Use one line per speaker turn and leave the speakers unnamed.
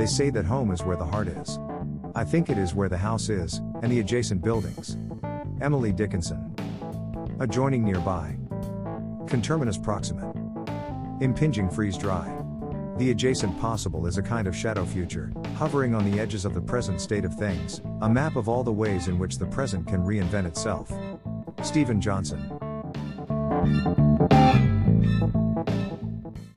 They say that home is where the heart is. I think it is where the house is, and the adjacent buildings. Emily Dickinson. Adjoining nearby. Conterminous proximate. Impinging freeze dry. The adjacent possible is a kind of shadow future, hovering on the edges of the present state of things, a map of all the ways in which the present can reinvent itself. Steven Johnson.